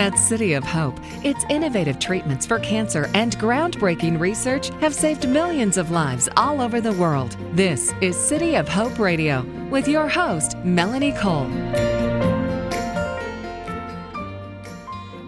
At City of Hope, its innovative treatments for cancer and groundbreaking research have saved millions of lives all over the world. This is City of Hope Radio with your host, Melanie Cole.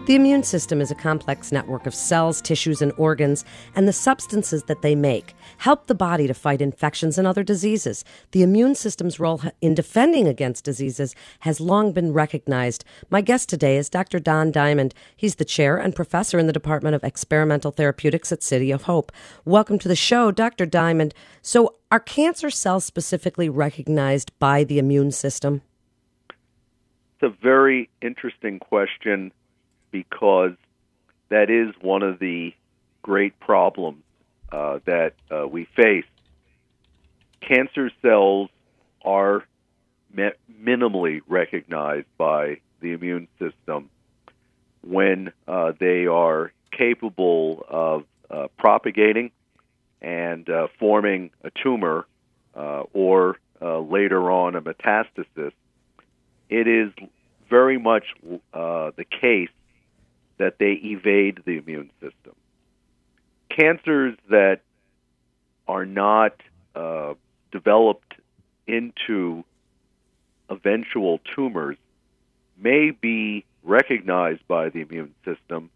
The immune system is a complex network of cells, tissues, and organs, and the substances that they make help the body to fight infections and other diseases. The immune system's role in defending against diseases has long been recognized. My guest today is Dr. Don Diamond. He's the chair and professor in the Department of Experimental Therapeutics at City of Hope. Welcome to the show, Dr. Diamond. So, are cancer cells specifically recognized by the immune system? It's a very interesting question because that is one of the great problems uh, that uh, we face. Cancer cells are mi- minimally recognized by the immune system when uh, they are capable of uh, propagating and uh, forming a tumor uh, or later on a metastasis. It is very much the case that they evade the immune system. Cancers that are not uh, developed into eventual tumors may be recognized by the immune system.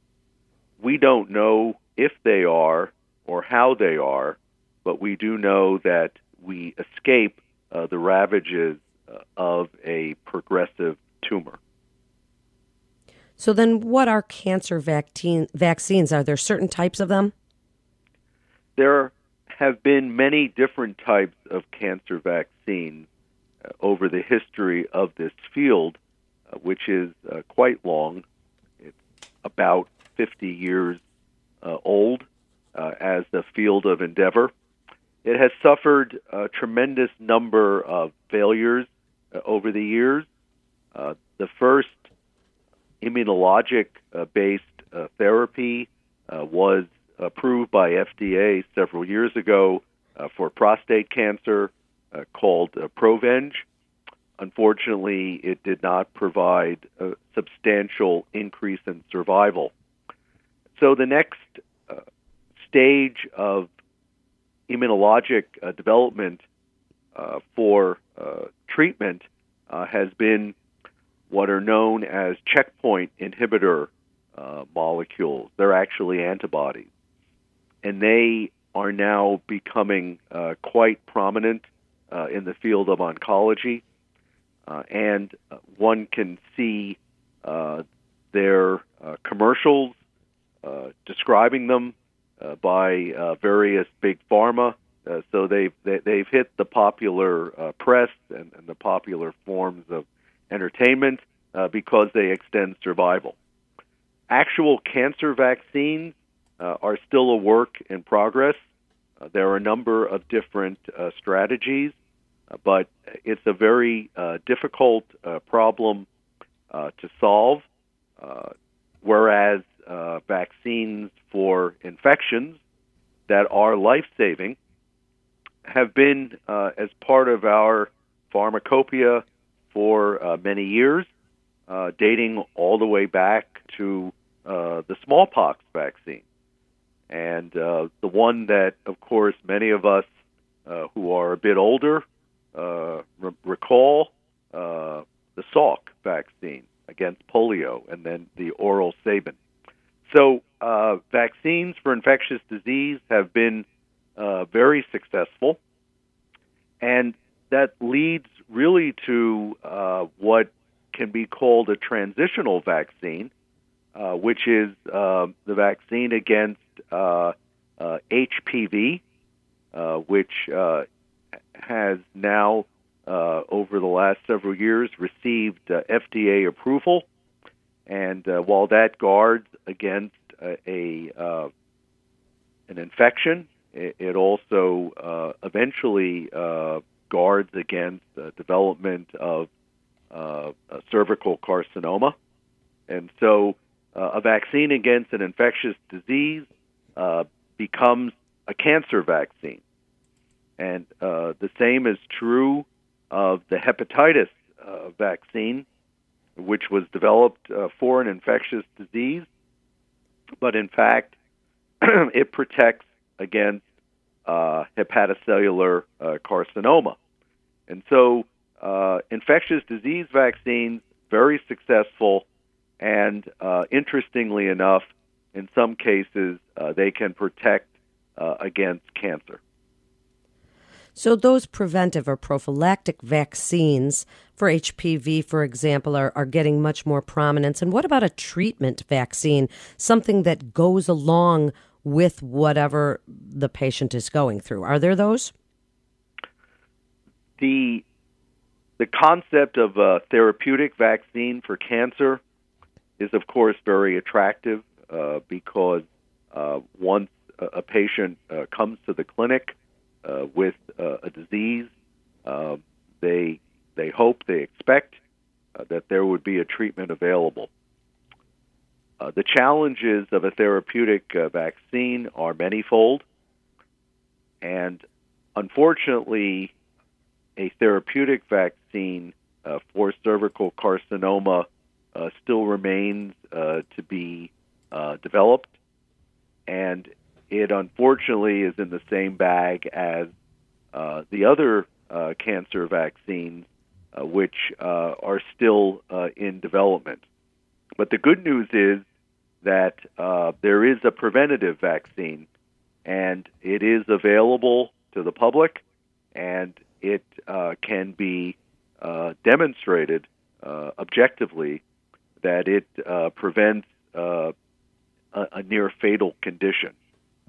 We don't know if they are or how they are, but we do know that we escape uh, the ravages uh, of a progressive tumor. So then, what are cancer vaccine, vaccines? Are there certain types of them? There have been many different types of cancer vaccines uh, over the history of this field, uh, which is uh, quite long. It's about 50 years uh, old uh, as the field of endeavor. It has suffered a tremendous number of failures over the years. the first immunologic uh, based uh, therapy uh, was approved by FDA several years ago for prostate cancer called Provenge. Unfortunately, it did not provide a substantial increase in survival. So the next uh, stage of immunologic uh, development uh, for treatment has been what are known as checkpoint inhibitor uh, molecules. They're actually antibodies. And they are now becoming uh, quite prominent uh, in the field of oncology. Uh, and uh, one can see uh, their commercials describing them by various big pharma. so they've they, they've hit the popular press and, and the popular forms of entertainment uh, because they extend survival. Actual cancer vaccines uh, are still a work in progress. Uh, there are a number of different uh, strategies, uh, but it's a very uh, difficult problem to solve. whereas vaccines for infections that are life saving have been as part of our pharmacopoeia for uh, many years, uh, dating all the way back to uh, the smallpox vaccine. And uh, the one that, of course, many of us uh, who are a bit older uh, re- recall the Salk vaccine against polio, and then the oral Sabin. So, vaccines for infectious disease have been very successful, and that leads really to uh, what can be called a transitional vaccine, uh, which is uh, the vaccine against HPV, uh, uh, which uh, has now, over the last several years, received FDA approval. And while that guards against a an infection, it, it also eventually guards against uh, development of uh, cervical carcinoma. And so uh, a vaccine against an infectious disease uh, becomes a cancer vaccine. And uh, the same is true of the hepatitis vaccine, which was developed uh, for an infectious disease, but in fact, it protects against uh, hepatocellular uh, carcinoma. And so, uh, infectious disease vaccines very successful, and uh, interestingly enough, in some cases, uh, they can protect against cancer. So, those preventive or prophylactic vaccines for HPV, for example, are, are getting much more prominence. And what about a treatment vaccine, something that goes along with whatever the patient is going through? Are there those? The the concept of a therapeutic vaccine for cancer is, of course, very attractive uh, because uh, once a, patient uh, comes to the clinic, uh, with uh, a disease, uh, they they hope, they expect that there would be a treatment available. Uh, the challenges of a therapeutic vaccine are manyfold, and unfortunately, a therapeutic vaccine uh, for cervical carcinoma uh, still remains uh, to be uh, developed, and it unfortunately is in the same bag as uh, the other uh, cancer vaccines, which are still in development. But the good news is that there is a preventative vaccine, and it is available to the public, and it uh, can be uh, demonstrated uh, objectively that it prevents a, a near fatal condition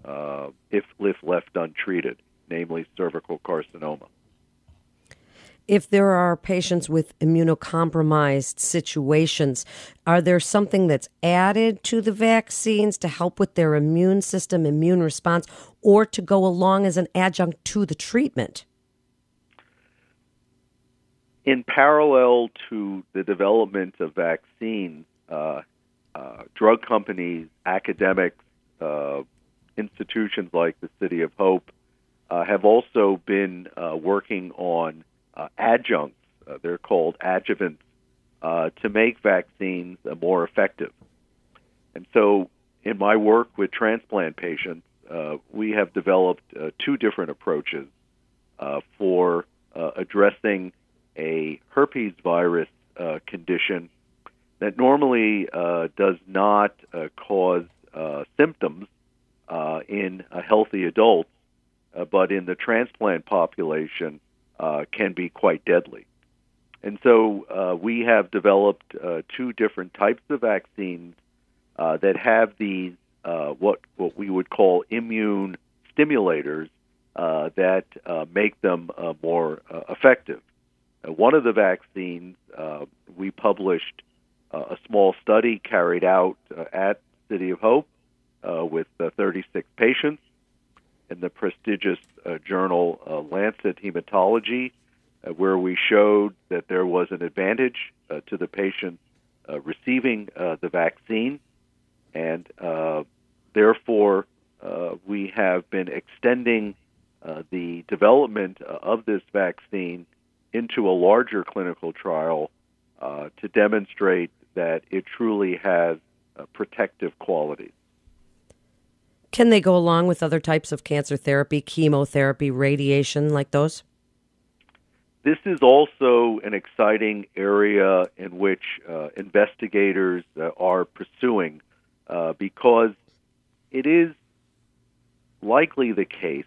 uh, if, if left untreated, namely cervical carcinoma. If there are patients with immunocompromised situations, are there something that's added to the vaccines to help with their immune system, immune response, or to go along as an adjunct to the treatment? In parallel to the development of vaccines, uh, uh, drug companies, academics, uh, institutions like the City of Hope uh, have also been uh, working on uh, adjuncts. They're called adjuvants to make vaccines more effective. And so, in my work with transplant patients, we have developed two different approaches for addressing a herpes virus condition that normally does not cause symptoms uh, in healthy adult, uh, but in the transplant population uh, can be quite deadly. And so uh, we have developed uh, two different types of vaccines uh, that have these what what we would call immune stimulators that make them more effective. One of the vaccines we published a small study carried out at City of Hope uh, with uh, 36 patients in the prestigious uh, journal uh, Lancet Hematology, uh, where we showed that there was an advantage uh, to the patient receiving the vaccine, and therefore we have been extending the development of this vaccine into a larger clinical trial to demonstrate that it truly has protective qualities. Can they go along with other types of cancer therapy, chemotherapy, radiation, like those? This is also an exciting area in which uh, investigators uh, are pursuing uh, because it is likely the case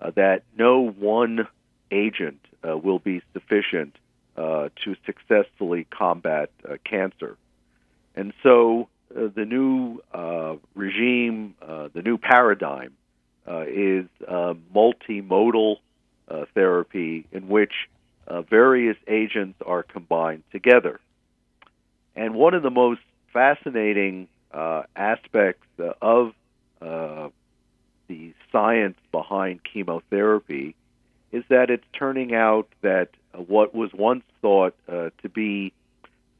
uh, that no one agent uh, will be sufficient uh, to successfully combat cancer. And so uh, the new uh, regime, uh, the new paradigm, uh, is multimodal uh, therapy in which various agents are combined together. And one of the most fascinating aspects of the science behind chemotherapy is that it's turning out that what was once thought to be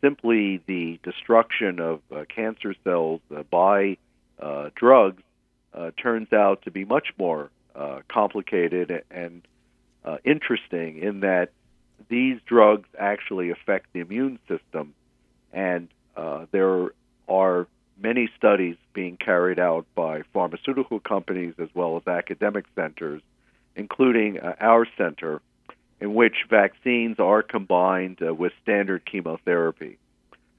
simply the destruction of uh, cancer cells uh, by uh, drugs uh, turns out to be much more uh, complicated and uh, interesting in that these drugs actually affect the immune system. And uh, there are many studies being carried out by pharmaceutical companies as well as academic centers, including uh, our center, in which vaccines are combined uh, with standard chemotherapy.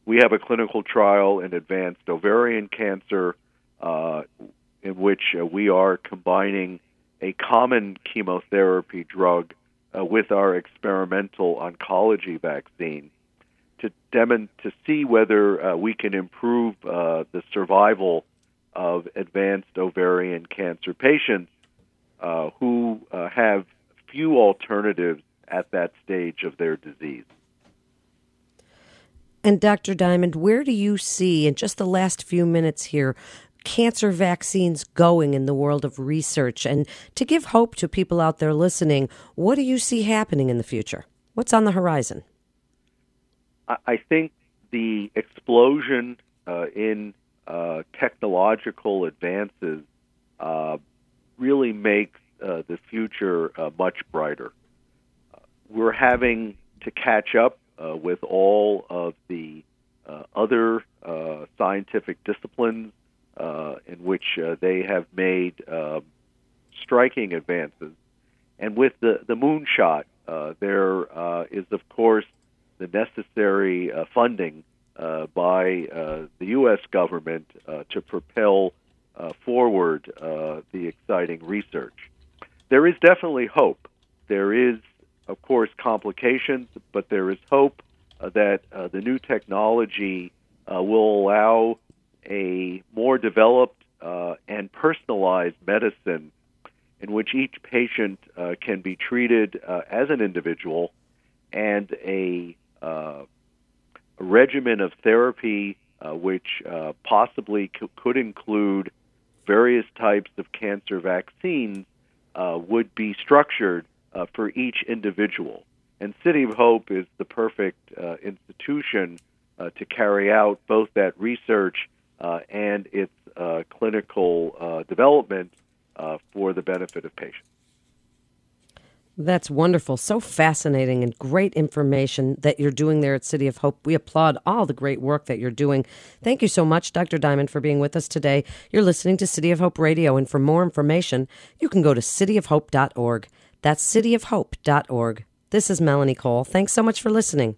We have a clinical trial in advanced ovarian cancer uh, in which uh, we are combining a common chemotherapy drug uh, with our experimental oncology vaccine to demon- to see whether uh, we can improve the survival of advanced ovarian cancer patients uh, who uh, have few alternatives at that stage of their disease. And Dr. Diamond, where do you see in just the last few minutes here cancer vaccines going in the world of research? And to give hope to people out there listening, what do you see happening in the future? What's on the horizon? I think the explosion uh, in uh, technological advances uh, really make uh, the future uh, much brighter. Uh, we're having to catch up with all of the other scientific disciplines in which they have made striking advances. And with the, the moonshot, there is, of course, the necessary uh, funding uh, by uh, the U.S. government uh, to propel uh, forward uh, the exciting research. There is definitely hope. There is, of course, complications, but there is hope that the new technology will allow a more developed and personalized medicine in which each patient can be treated as an individual and a uh, a regimen of therapy uh, which uh, possibly c- could include various types of cancer vaccines uh, would be structured uh, for each individual. And City of Hope is the perfect uh, institution to carry out both that research and its clinical development for the benefit of patients. That's wonderful. So fascinating and great information that you're doing there at City of Hope. We applaud all the great work that you're doing. Thank you so much, Dr. Diamond, for being with us today. You're listening to City of Hope Radio, and for more information, you can go to cityofhope.org. That's cityofhope.org. This is Melanie Cole. Thanks so much for listening.